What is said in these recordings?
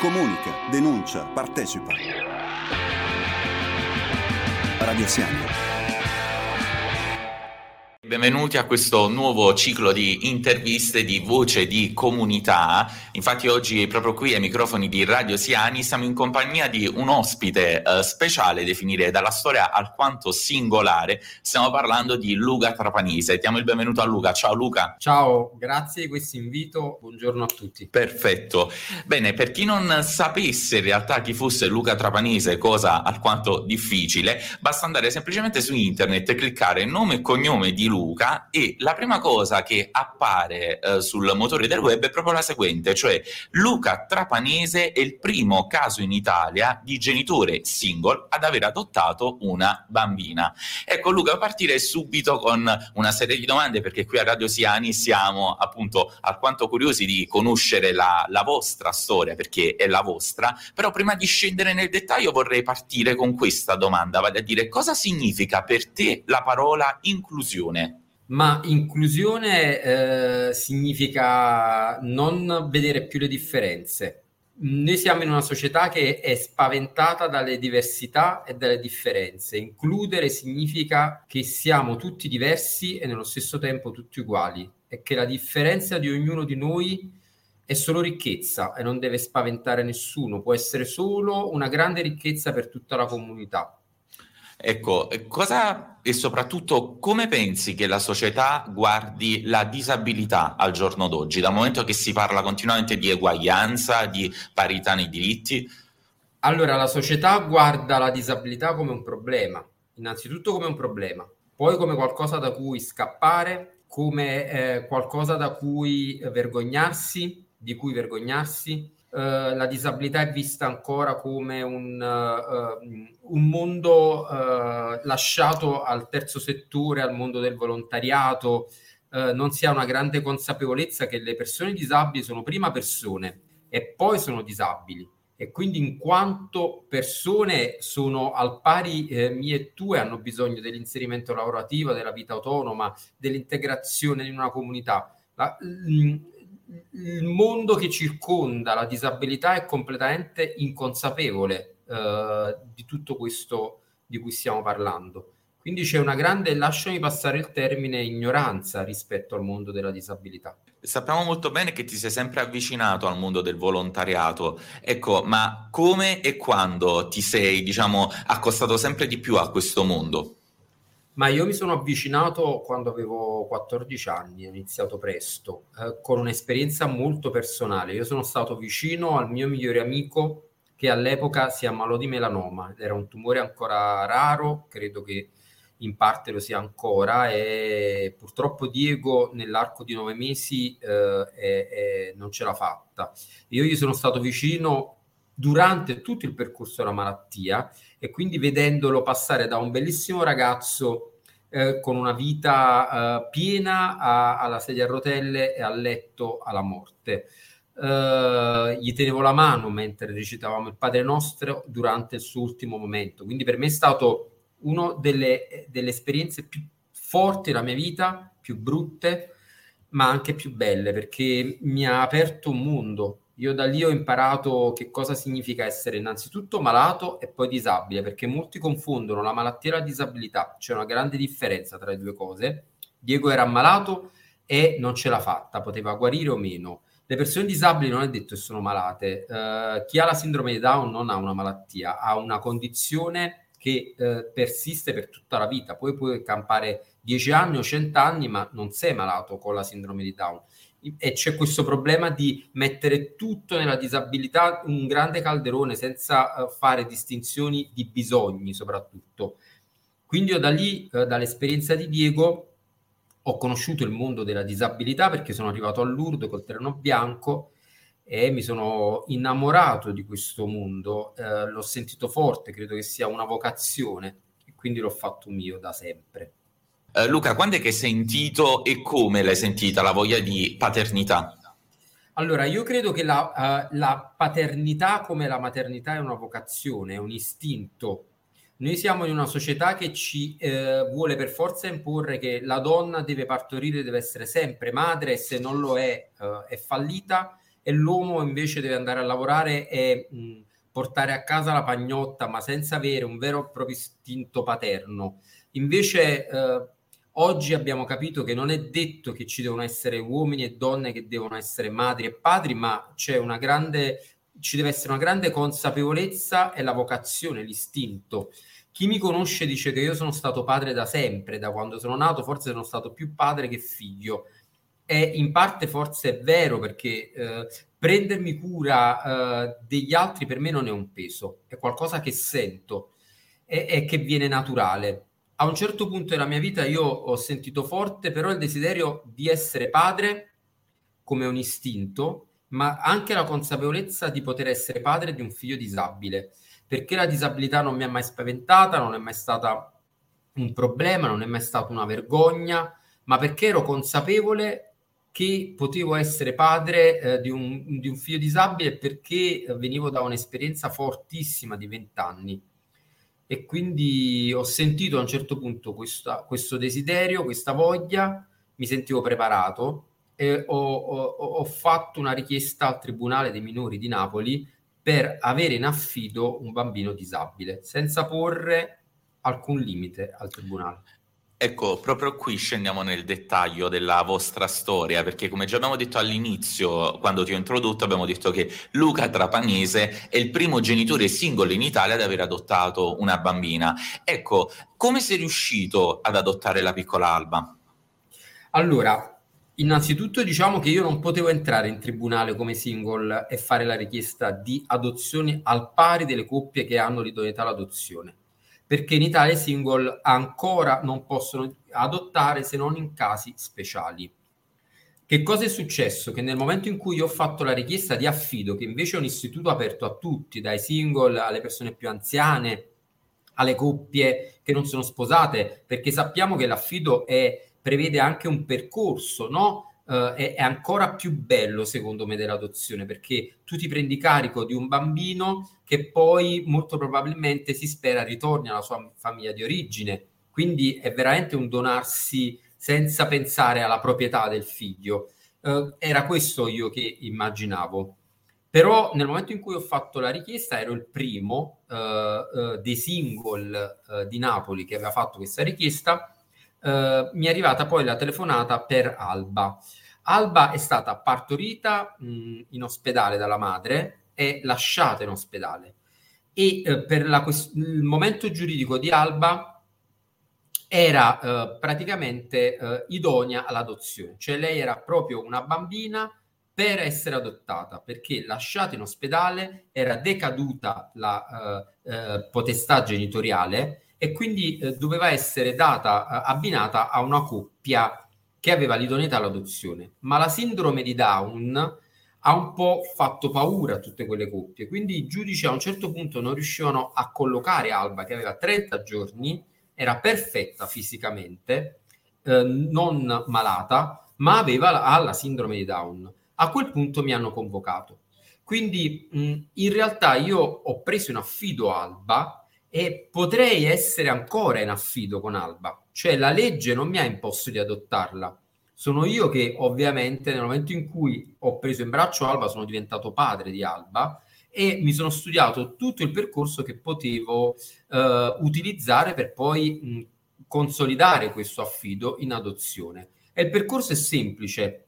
Comunica, denuncia, partecipa. Radio Siamo. Benvenuti a questo nuovo ciclo di interviste di voce di comunità. Infatti oggi proprio qui ai microfoni di Radio Siani siamo in compagnia di un ospite eh, speciale, definire dalla storia alquanto singolare. Stiamo parlando di Luca Trapanese. Diamo il benvenuto a Luca. Ciao Luca. Ciao, grazie di questo invito. Buongiorno a tutti. Perfetto. Bene, per chi non sapesse in realtà chi fosse Luca Trapanese, cosa alquanto difficile, basta andare semplicemente su internet e cliccare nome e cognome di Luca Luca e la prima cosa che appare eh, sul motore del web è proprio la seguente, cioè Luca Trapanese è il primo caso in Italia di genitore single ad aver adottato una bambina. Ecco Luca, partire subito con una serie di domande perché qui a Radio Siani siamo appunto alquanto curiosi di conoscere la, la vostra storia perché è la vostra, però prima di scendere nel dettaglio vorrei partire con questa domanda, vale a dire cosa significa per te la parola inclusione? Ma inclusione eh, significa non vedere più le differenze. Noi siamo in una società che è spaventata dalle diversità e dalle differenze. Includere significa che siamo tutti diversi e nello stesso tempo tutti uguali e che la differenza di ognuno di noi è solo ricchezza e non deve spaventare nessuno, può essere solo una grande ricchezza per tutta la comunità. Ecco, cosa e soprattutto come pensi che la società guardi la disabilità al giorno d'oggi, dal momento che si parla continuamente di eguaglianza, di parità nei diritti? Allora, la società guarda la disabilità come un problema, innanzitutto come un problema, poi come qualcosa da cui scappare, come eh, qualcosa da cui vergognarsi, di cui vergognarsi, Uh, la disabilità è vista ancora come un, uh, un mondo uh, lasciato al terzo settore, al mondo del volontariato, non si ha una grande consapevolezza che le persone disabili sono prima persone e poi sono disabili e quindi in quanto persone sono al pari eh, mie e tue, hanno bisogno dell'inserimento lavorativo, della vita autonoma, dell'integrazione in una comunità. La, il mondo che circonda la disabilità è completamente inconsapevole eh, di tutto questo di cui stiamo parlando. Quindi c'è una grande, lasciami passare il termine, ignoranza rispetto al mondo della disabilità. Sappiamo molto bene che ti sei sempre avvicinato al mondo del volontariato. Ecco, ma come e quando ti sei, diciamo, accostato sempre di più a questo mondo? Ma io mi sono avvicinato quando avevo 14 anni, ho iniziato presto, eh, con un'esperienza molto personale. Io sono stato vicino al mio migliore amico che all'epoca si ammalò di melanoma, era un tumore ancora raro, credo che in parte lo sia ancora e purtroppo Diego nell'arco di nove mesi eh, è, è, non ce l'ha fatta. Io gli sono stato vicino durante tutto il percorso della malattia e quindi vedendolo passare da un bellissimo ragazzo eh, con una vita eh, piena a, alla sedia a rotelle e a letto alla morte. Uh, gli tenevo la mano mentre recitavamo il Padre Nostro durante il suo ultimo momento. Quindi per me è stato una delle, delle, esperienze più forti della mia vita, più brutte, ma anche più belle, perché mi ha aperto un mondo. Io da lì ho imparato che cosa significa essere innanzitutto malato e poi disabile, perché molti confondono la malattia e la disabilità. C'è una grande differenza tra le due cose. Diego era ammalato e non ce l'ha fatta, poteva guarire o meno. Le persone disabili non è detto che sono malate. Uh, chi ha la sindrome di Down non ha una malattia, ha una condizione che uh, persiste per tutta la vita. Poi puoi campare 10 anni o 100 anni, ma non sei malato con la sindrome di Down e c'è questo problema di mettere tutto nella disabilità, un grande calderone senza uh, fare distinzioni di bisogni soprattutto. Quindi io da lì, uh, dall'esperienza di Diego, ho conosciuto il mondo della disabilità perché sono arrivato a Lourdes col treno bianco e mi sono innamorato di questo mondo, uh, l'ho sentito forte, credo che sia una vocazione e quindi l'ho fatto mio da sempre. Uh, Luca, quando è che hai sentito e come l'hai sentita la voglia di paternità? Allora, io credo che la, uh, la paternità come la maternità è una vocazione, è un istinto. Noi siamo in una società che ci eh, vuole per forza imporre che la donna deve partorire, deve essere sempre madre e se non lo è, uh, è fallita e l'uomo invece deve andare a lavorare e mh, portare a casa la pagnotta, ma senza avere un vero e proprio istinto paterno. Invece eh, oggi abbiamo capito che non è detto che ci devono essere uomini e donne che devono essere madri e padri, ma c'è una grande, ci deve essere una grande consapevolezza e la vocazione, l'istinto. Chi mi conosce dice che io sono stato padre da sempre, da quando sono nato, forse sono stato più padre che figlio. E in parte forse è vero perché eh, prendermi cura eh, degli altri per me non è un peso, è qualcosa che sento e, e che viene naturale. A un certo punto della mia vita io ho sentito forte però il desiderio di essere padre come un istinto, ma anche la consapevolezza di poter essere padre di un figlio disabile perché la disabilità non mi ha mai spaventata, non è mai stata un problema, non è mai stata una vergogna, ma perché ero consapevole che potevo essere padre eh, di, un, di, un, figlio disabile perché venivo da un'esperienza fortissima di vent'anni e quindi ho sentito a un certo punto questa, questo desiderio, questa voglia, mi sentivo preparato e ho, ho, ho fatto una richiesta al Tribunale dei minori di Napoli per avere in affido un bambino disabile, senza porre alcun limite al tribunale. Ecco, proprio qui scendiamo nel dettaglio della vostra storia, perché come già abbiamo detto all'inizio, quando ti ho introdotto, abbiamo detto che Luca Trapanese è il primo genitore singolo in Italia ad aver adottato una bambina. Ecco, come sei riuscito ad adottare la piccola Alba? Allora, Innanzitutto diciamo che io non potevo entrare in tribunale come single e fare la richiesta di adozione al pari delle coppie che hanno l'idoneità all'adozione, perché in Italia i single ancora non possono adottare se non in casi speciali. Che cosa è successo? Che nel momento in cui io ho fatto la richiesta di affido, che invece è un istituto aperto a tutti, dai single alle persone più anziane, alle coppie che non sono sposate, perché sappiamo che l'affido è prevede anche un percorso, no? Uh, è, è, ancora più bello secondo me dell'adozione perché tu ti prendi carico di un bambino che poi molto probabilmente si spera ritorni alla sua famiglia di origine. Quindi è veramente un donarsi senza pensare alla proprietà del figlio. Uh, era questo io che immaginavo. Però nel momento in cui ho fatto la richiesta ero il primo uh, dei single di Napoli che aveva fatto questa richiesta eh, mi è arrivata poi la telefonata per Alba. Alba è stata partorita mh, in ospedale dalla madre e lasciata in ospedale. E eh, per la, il momento giuridico di Alba era eh, praticamente eh, idonea all'adozione, cioè lei era proprio una bambina per essere adottata, perché lasciata in ospedale era decaduta la eh, potestà genitoriale e quindi eh, doveva essere data, eh, abbinata a una coppia che aveva l'idoneità all'adozione. Ma la sindrome di Down ha un po' fatto paura a tutte quelle coppie, quindi i giudici a un certo punto non riuscivano a collocare Alba, che aveva 30 giorni, era perfetta fisicamente, eh, non malata, ma aveva la, la sindrome di Down. A quel punto mi hanno convocato. Quindi mh, in realtà io ho preso in affido Alba e potrei essere ancora in affido con Alba, cioè la legge non mi ha imposto di adottarla. Sono io che ovviamente nel momento in cui ho preso in braccio Alba sono diventato padre di Alba e mi sono studiato tutto il percorso che potevo eh, utilizzare per poi mh, consolidare questo affido in adozione. E il percorso è semplice.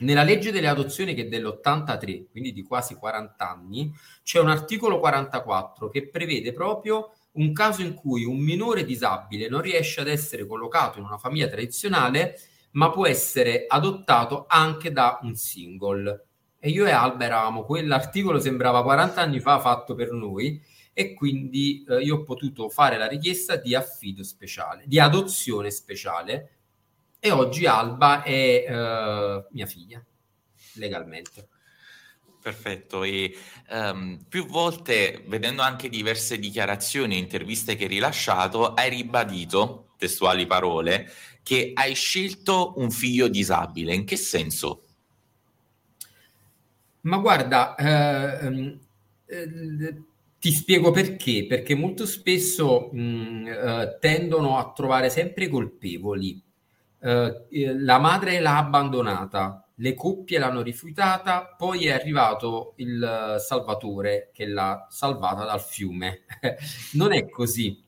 Nella legge delle adozioni che è dell'83, quindi di quasi 40 anni, c'è un articolo 44 che prevede proprio un caso in cui un minore disabile non riesce ad essere collocato in una famiglia tradizionale, ma può essere adottato anche da un single. E io e Alba eravamo, quell'articolo sembrava 40 anni fa fatto per noi e quindi eh, io ho potuto fare la richiesta di affido speciale, di adozione speciale e oggi Alba è uh, mia figlia, legalmente. Perfetto, e um, più volte, vedendo anche diverse dichiarazioni e interviste che hai rilasciato, hai ribadito, testuali parole, che hai scelto un figlio disabile. In che senso? Ma guarda, eh, eh, ti spiego perché, perché molto spesso mh, eh, tendono a trovare sempre colpevoli eh, la madre l'ha abbandonata, le coppie l'hanno rifiutata, poi è arrivato il Salvatore che l'ha salvata dal fiume. non è così.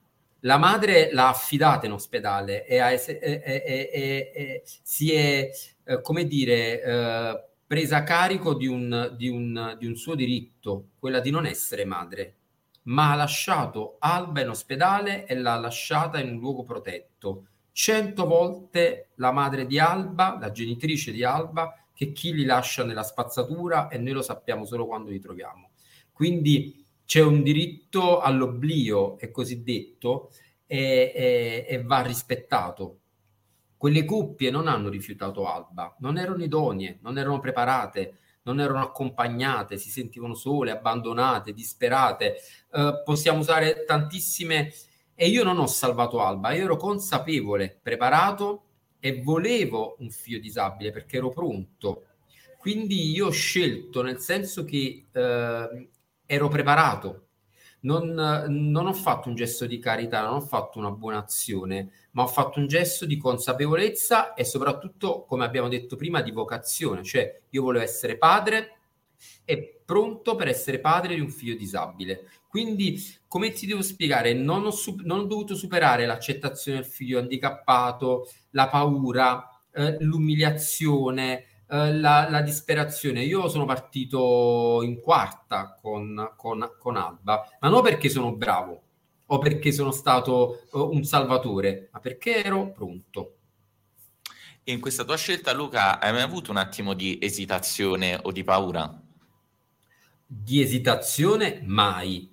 La madre l'ha affidata in ospedale e, ha, e, e, e si è, eh, come dire, eh, presa carico di un, di, un, di un suo diritto, quella di non essere madre, ma ha lasciato Alba in ospedale e l'ha lasciata in un luogo protetto. Cento volte la madre di Alba, la genitrice di Alba, che chi li lascia nella spazzatura e noi lo sappiamo solo quando li troviamo. Quindi c'è un diritto all'oblio, è cosiddetto, e, e, e va rispettato. Quelle coppie non hanno rifiutato Alba, non erano idonee, non erano preparate, non erano accompagnate, si sentivano sole, abbandonate, disperate. Uh, possiamo usare tantissime... E io non ho salvato Alba, io ero consapevole, preparato e volevo un figlio disabile perché ero pronto. Quindi io ho scelto nel senso che uh, ero preparato, non, non, ho fatto un gesto di carità, non ho fatto una buona azione, ma ho fatto un gesto di consapevolezza e soprattutto, come abbiamo detto prima, di vocazione, cioè io volevo essere padre e pronto per essere padre di un figlio disabile. Quindi, come ti devo spiegare, non ho, su- non ho dovuto superare l'accettazione del figlio handicappato, la paura, eh, l'umiliazione, eh, la, la, disperazione. Io sono partito in quarta con, con, con, Alba, ma non perché sono bravo o perché sono stato uh, un salvatore, ma perché ero pronto. In questa tua scelta, Luca, hai mai avuto un attimo di esitazione o di paura? Di esitazione mai.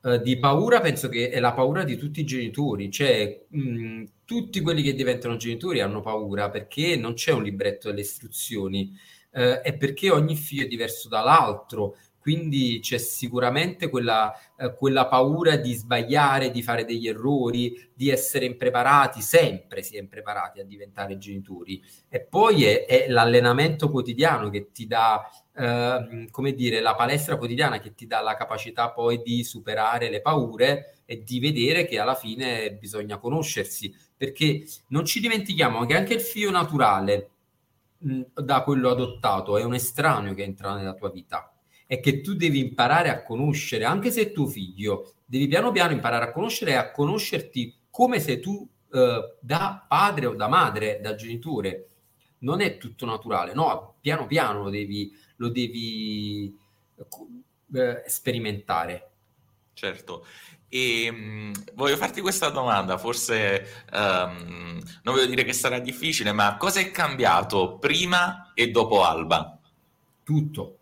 Uh, di paura penso che è la paura di tutti i genitori, cioè mh, tutti quelli che diventano genitori hanno paura perché non c'è un libretto delle istruzioni eh, e perché ogni figlio è diverso dall'altro. Quindi c'è sicuramente quella, eh, quella, paura di sbagliare, di fare degli errori, di essere impreparati, sempre si è impreparati a diventare genitori. E poi è, è l'allenamento quotidiano che ti dà, eh, come dire, la palestra quotidiana che ti dà la capacità poi di superare le paure e di vedere che alla fine bisogna conoscersi perché non ci dimentichiamo che anche il figlio naturale da quello adottato è un estraneo che entra nella tua vita e che tu devi imparare a conoscere, anche se è tuo figlio, devi piano piano imparare a conoscere e a conoscerti come sei tu eh, da padre o da madre, da genitore. Non è tutto naturale, no, piano piano lo devi, lo devi eh, sperimentare. Certo, e um, voglio farti questa domanda, forse um, non voglio dire che sarà difficile, ma cosa è cambiato prima e dopo Alba? Tutto.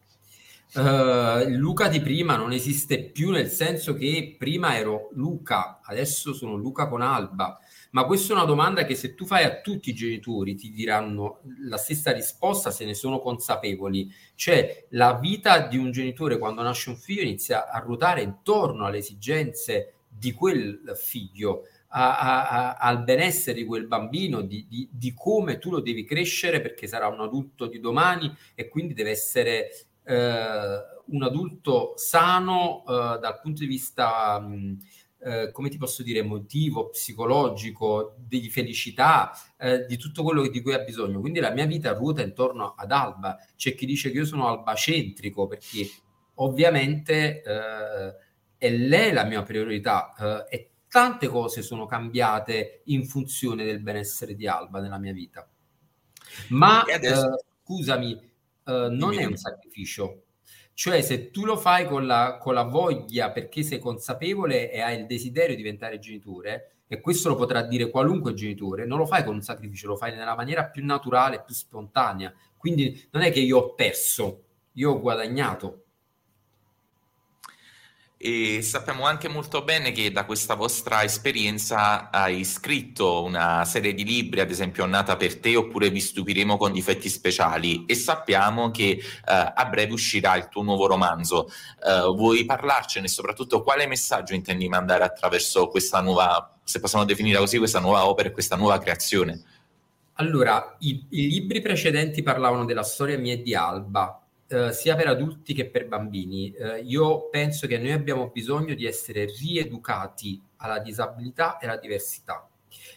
Uh, Luca di prima non esiste più nel senso che prima ero Luca, adesso sono Luca con Alba. Ma questa è una domanda che se tu fai a tutti i genitori ti diranno la stessa risposta se ne sono consapevoli. Cioè la vita di un genitore quando nasce un figlio inizia a ruotare intorno alle esigenze di quel figlio, a, a, a, al benessere di quel bambino, di, di, di, come tu lo devi crescere perché sarà un adulto di domani e quindi deve essere eh, un adulto sano eh, dal punto di vista... Mh, eh, come ti posso dire, emotivo, psicologico, di felicità, eh, di tutto quello di cui ha bisogno. Quindi la mia vita ruota intorno ad Alba. C'è chi dice che io sono albacentrico perché ovviamente eh, è lei la mia priorità eh, e tante cose sono cambiate in funzione del benessere di Alba nella mia vita. Ma adesso... Eh, non è un sacrificio cioè, se tu lo fai con la, con la voglia perché sei consapevole e hai il desiderio di diventare genitore, e questo lo potrà dire qualunque genitore, non lo fai con un sacrificio, lo fai nella maniera più naturale, più spontanea. Quindi non è che io ho perso, io ho guadagnato. E sappiamo anche molto bene che da questa vostra esperienza hai scritto una serie di libri, ad esempio Nata per te oppure Vi stupiremo con difetti speciali e sappiamo che eh, a breve uscirà il tuo nuovo romanzo. Eh, vuoi parlarcene e soprattutto quale messaggio intendi mandare attraverso questa nuova, se possiamo definire così, questa nuova opera e questa nuova creazione? Allora, i, i libri precedenti parlavano della storia mia e di Alba, eh, sia per adulti che per bambini. Uh, io penso che noi abbiamo bisogno di essere rieducati alla disabilità e alla diversità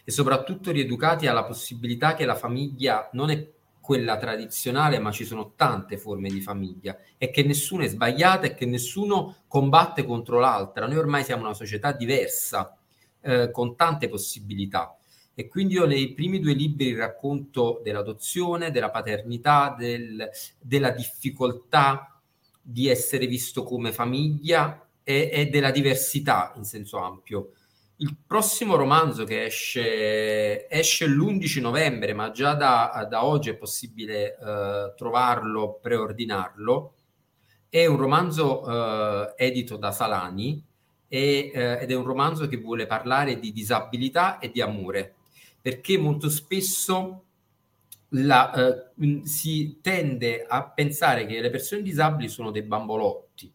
e soprattutto rieducati alla possibilità che la famiglia non è quella tradizionale, ma ci sono tante forme di famiglia e che nessuna è sbagliata e che nessuno combatte contro l'altra. Noi ormai siamo una società diversa, eh, con tante possibilità. E quindi io nei primi due libri racconto dell'adozione, della paternità, del, della difficoltà di essere visto come famiglia e, e della diversità in senso ampio. Il prossimo romanzo che esce, esce l'11 novembre, ma già da, da oggi è possibile uh, trovarlo, preordinarlo. È un romanzo uh, edito da Salani e, uh, ed è un romanzo che vuole parlare di disabilità e di amore, perché molto spesso la, si tende a pensare che le persone disabili sono dei bambolotti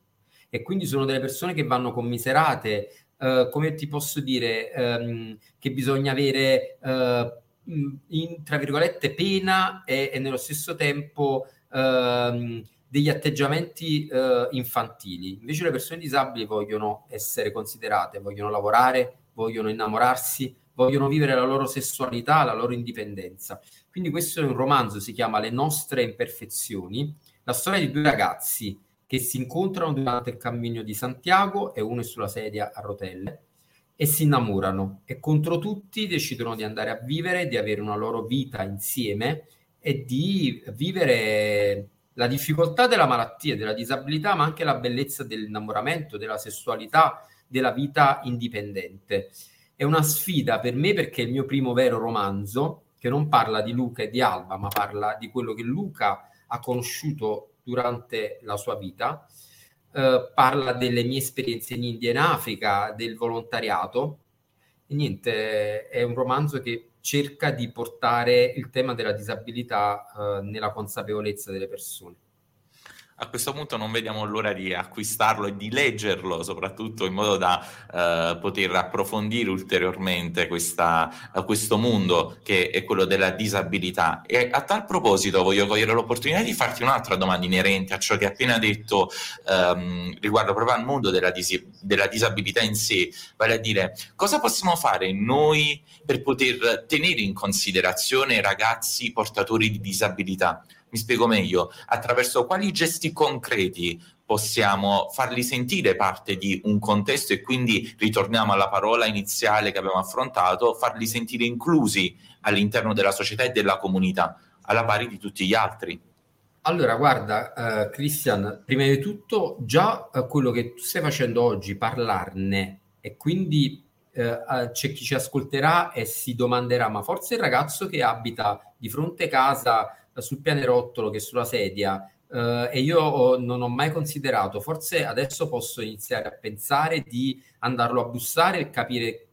e quindi sono delle persone che vanno commiserate uh, come ti posso dire, um, che bisogna avere, uh, in, tra virgolette, pena e, e nello stesso tempo uh, degli atteggiamenti uh, infantili. Invece le persone disabili vogliono essere considerate, vogliono lavorare, vogliono innamorarsi, vogliono vivere la loro sessualità, la loro indipendenza. Quindi questo è un romanzo, si chiama Le nostre imperfezioni, la storia di due ragazzi che si incontrano durante il cammino di Santiago e uno è sulla sedia a rotelle e si innamorano e contro tutti decidono di andare a vivere, di avere una loro vita insieme e di vivere la difficoltà della malattia, della disabilità, ma anche la bellezza dell'innamoramento, della sessualità, della vita indipendente. È una sfida per me perché è il mio primo vero romanzo che non parla di Luca e di Alba, ma parla di quello che Luca ha conosciuto durante la sua vita, eh, parla delle mie esperienze in India e in Africa, del volontariato. E niente, è un romanzo che cerca di portare il tema della disabilità eh, nella consapevolezza delle persone a questo punto non vediamo l'ora di acquistarlo e di leggerlo, soprattutto in modo da eh, poter approfondire ulteriormente questa, questo mondo che è quello della disabilità. E a tal proposito voglio cogliere l'opportunità di farti un'altra domanda inerente a ciò che hai appena detto ehm, riguardo proprio al mondo della, dis- della disabilità in sé, vale a dire cosa possiamo fare noi per poter tenere in considerazione ragazzi portatori di disabilità? Mi spiego meglio, attraverso quali gesti concreti possiamo farli sentire parte di un contesto e quindi ritorniamo alla parola iniziale che abbiamo affrontato, farli sentire inclusi all'interno della società e della comunità, alla pari di tutti gli altri. Allora, guarda, uh, Christian, prima di tutto già uh, quello che tu stai facendo oggi, parlarne e quindi uh, c'è chi ci ascolterà e si domanderà, ma forse il ragazzo che abita di fronte casa sul pianerottolo che sulla sedia eh, e io ho, non ho mai considerato, forse adesso posso iniziare a pensare di andarlo a bussare e capire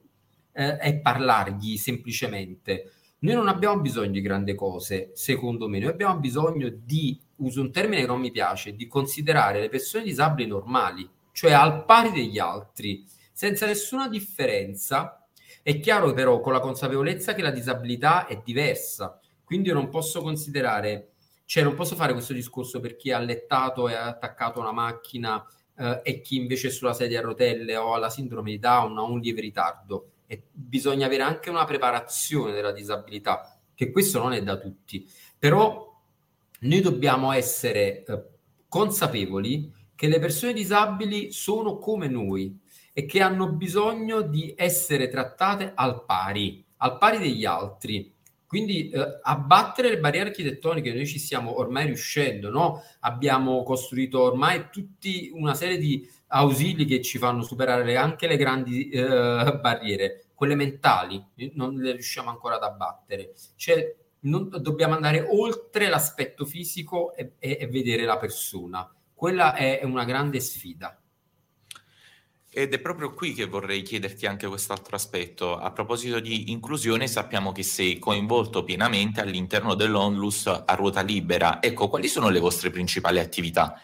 eh, e parlargli semplicemente. Noi non abbiamo bisogno di grandi cose, secondo me, noi abbiamo bisogno di, uso un termine che non mi piace, di considerare le persone disabili normali, cioè al pari degli altri, senza nessuna differenza. È chiaro però con la consapevolezza che la disabilità è diversa, quindi io non posso considerare, cioè non posso fare questo discorso per chi ha allettato e ha attaccato una macchina eh, e chi invece è sulla sedia a rotelle o ha la sindrome di Down o un lieve ritardo. E bisogna avere anche una preparazione della disabilità, che questo non è da tutti. Però noi dobbiamo essere eh, consapevoli che le persone disabili sono come noi e che hanno bisogno di essere trattate al pari, al pari degli altri quindi eh, abbattere le barriere architettoniche, noi ci stiamo ormai riuscendo, no? abbiamo costruito ormai tutta una serie di ausili che ci fanno superare anche le grandi eh, barriere, quelle mentali, non le riusciamo ancora ad abbattere. Cioè, non, dobbiamo andare oltre l'aspetto fisico e, e, e vedere la persona. Quella è una grande sfida. Ed è proprio qui che vorrei chiederti anche quest'altro aspetto. A proposito di inclusione, sappiamo che sei coinvolto pienamente all'interno dell'Onlus a ruota libera. Ecco, quali sono le vostre principali attività?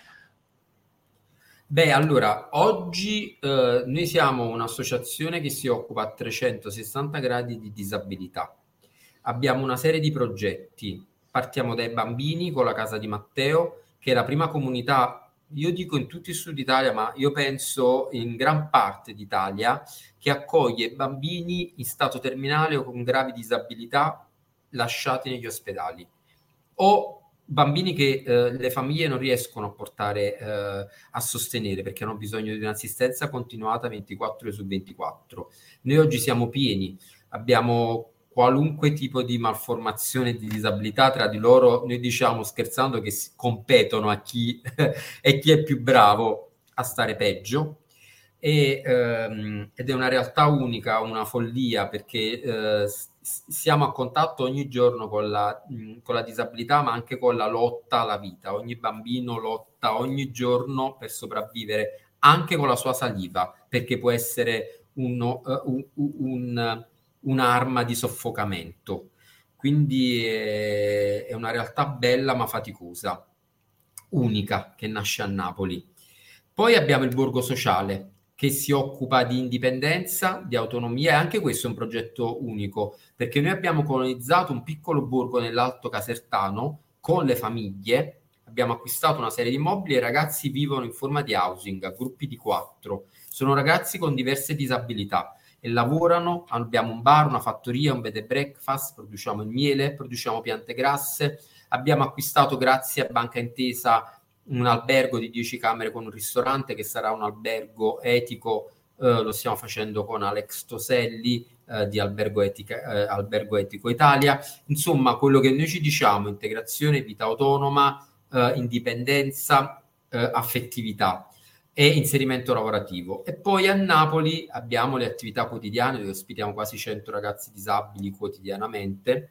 Beh, allora, oggi eh, noi siamo un'associazione che si occupa a 360 gradi di disabilità. Abbiamo una serie di progetti. Partiamo dai bambini con la casa di Matteo, che è la prima comunità io dico in tutto il sud Italia, ma io penso in gran parte d'Italia, che accoglie bambini in stato terminale o con gravi disabilità lasciati negli ospedali. o bambini che eh, le famiglie non riescono a portare eh, a sostenere perché hanno bisogno di un'assistenza continuata 24 ore su 24. Noi oggi siamo pieni, abbiamo qualunque tipo di malformazione di disabilità tra di loro, noi diciamo scherzando che si competono a chi, è chi è più bravo a stare peggio. E, ehm, ed è una realtà unica, una follia perché eh, siamo a contatto ogni giorno con la, mh, con la, disabilità, ma anche con la lotta alla vita. Ogni bambino lotta ogni giorno per sopravvivere, anche con la sua saliva, perché può essere uno, uh, un, un, un'arma di soffocamento. Quindi è, è una realtà bella ma faticosa, unica, che nasce a Napoli. Poi abbiamo il borgo sociale, che si occupa di indipendenza, di autonomia e anche questo è un progetto unico perché noi abbiamo colonizzato un piccolo borgo nell'Alto Casertano con le famiglie, abbiamo acquistato una serie di immobili e i ragazzi vivono in forma di housing a gruppi di quattro. Sono ragazzi con diverse disabilità e lavorano, abbiamo un bar, una fattoria, un bed and breakfast, produciamo il miele, produciamo piante grasse, abbiamo acquistato grazie a Banca Intesa un albergo di 10 camere con un ristorante che sarà un albergo etico, eh, lo stiamo facendo con Alex Toselli eh, di albergo, Etica, eh, albergo, Etico Italia. Insomma, quello che noi ci diciamo, integrazione, vita autonoma, eh, indipendenza, eh, affettività e inserimento lavorativo. E poi a Napoli abbiamo le attività quotidiane dove ospitiamo quasi 100 ragazzi disabili quotidianamente,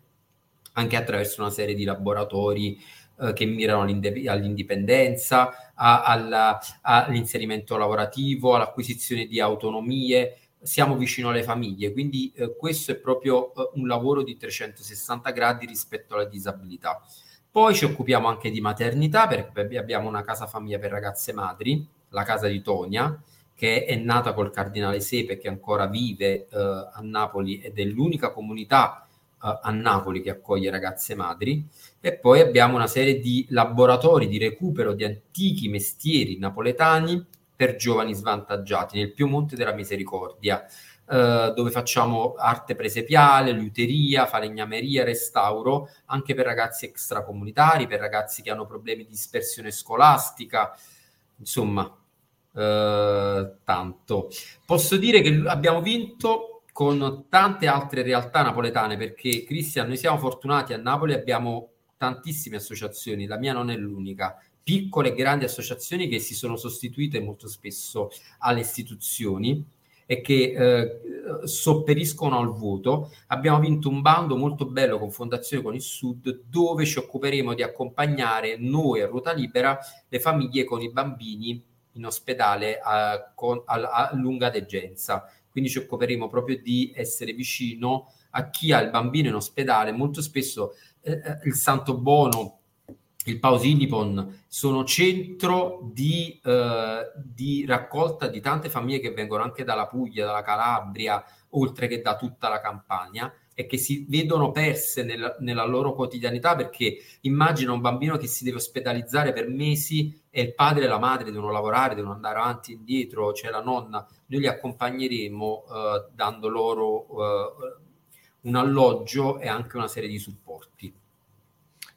anche attraverso una serie di laboratori eh, che mirano all'indipendenza, a, alla, all'inserimento lavorativo, all'acquisizione di autonomie. Siamo vicino alle famiglie, quindi eh, questo è proprio eh, un lavoro di 360 gradi rispetto alla disabilità. Poi ci occupiamo anche di maternità, perché abbiamo una casa famiglia per ragazze madri, la casa di Tonia, che è nata col cardinale Sepe, che ancora vive eh, a Napoli ed è l'unica comunità a Napoli che accoglie ragazze madri. E poi abbiamo una serie di laboratori di recupero di antichi mestieri napoletani per giovani svantaggiati nel Piemonte della Misericordia, eh, dove facciamo arte presepiale, luteria, falegnameria, restauro, anche per ragazzi extracomunitari, per ragazzi che hanno problemi di dispersione scolastica, insomma, eh, tanto. Posso dire che abbiamo vinto con tante altre realtà napoletane, perché Cristian, noi siamo fortunati a Napoli, abbiamo tantissime associazioni, la mia non è l'unica, piccole e grandi associazioni che si sono sostituite molto spesso alle istituzioni e che eh, sopperiscono al voto. Abbiamo vinto un bando molto bello con Fondazione con il Sud dove ci occuperemo di accompagnare noi a ruota libera le famiglie con i bambini in ospedale a, con, a, a lunga degenza quindi ci occuperemo proprio di essere vicino a chi ha il bambino in ospedale. Molto spesso eh, eh il Santo Bono, il Pausilipon sono centro di, eh, di, raccolta di tante famiglie che vengono anche dalla Puglia, dalla Calabria, oltre che da tutta la Campania e che si vedono perse nel, nella loro quotidianità perché immagina un bambino che si deve ospedalizzare per mesi e il padre e la madre devono lavorare, devono andare avanti e indietro, c'è la nonna, noi li accompagneremo eh, dando loro eh, un alloggio e anche una serie di supporti.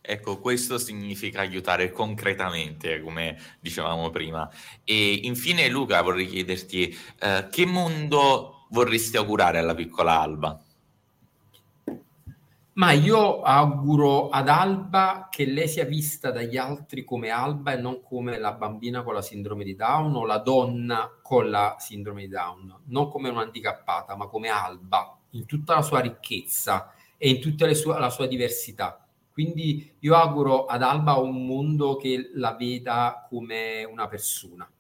Ecco, questo significa aiutare concretamente, come dicevamo prima. E infine, Luca, vorrei chiederti eh, che mondo vorresti augurare alla piccola Alba? Ma io auguro ad Alba che lei sia vista dagli altri come Alba e non come la bambina con la sindrome di Down o la donna con la sindrome di Down, non come un'handicappata, ma come Alba, in tutta la sua ricchezza e in tutta sue, la sua diversità. Quindi io auguro ad Alba un mondo che la veda come una persona.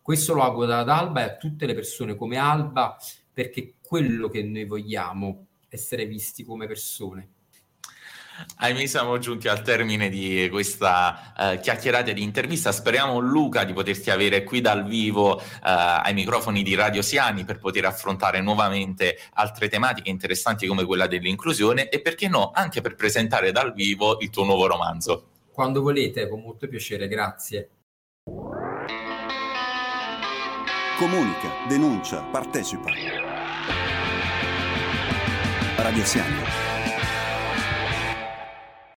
Questo lo auguro ad Alba e a tutte le persone come Alba, perché quello che noi vogliamo, essere visti come persone. Ahimè siamo giunti al termine di questa uh, chiacchierata di intervista. Speriamo Luca di poterti avere qui dal vivo uh, ai microfoni di Radio Siani per poter affrontare nuovamente altre tematiche interessanti come quella dell'inclusione e perché no anche per presentare dal vivo il tuo nuovo romanzo. Quando volete, con molto piacere, grazie. Comunica, denuncia, partecipa. Radio Siani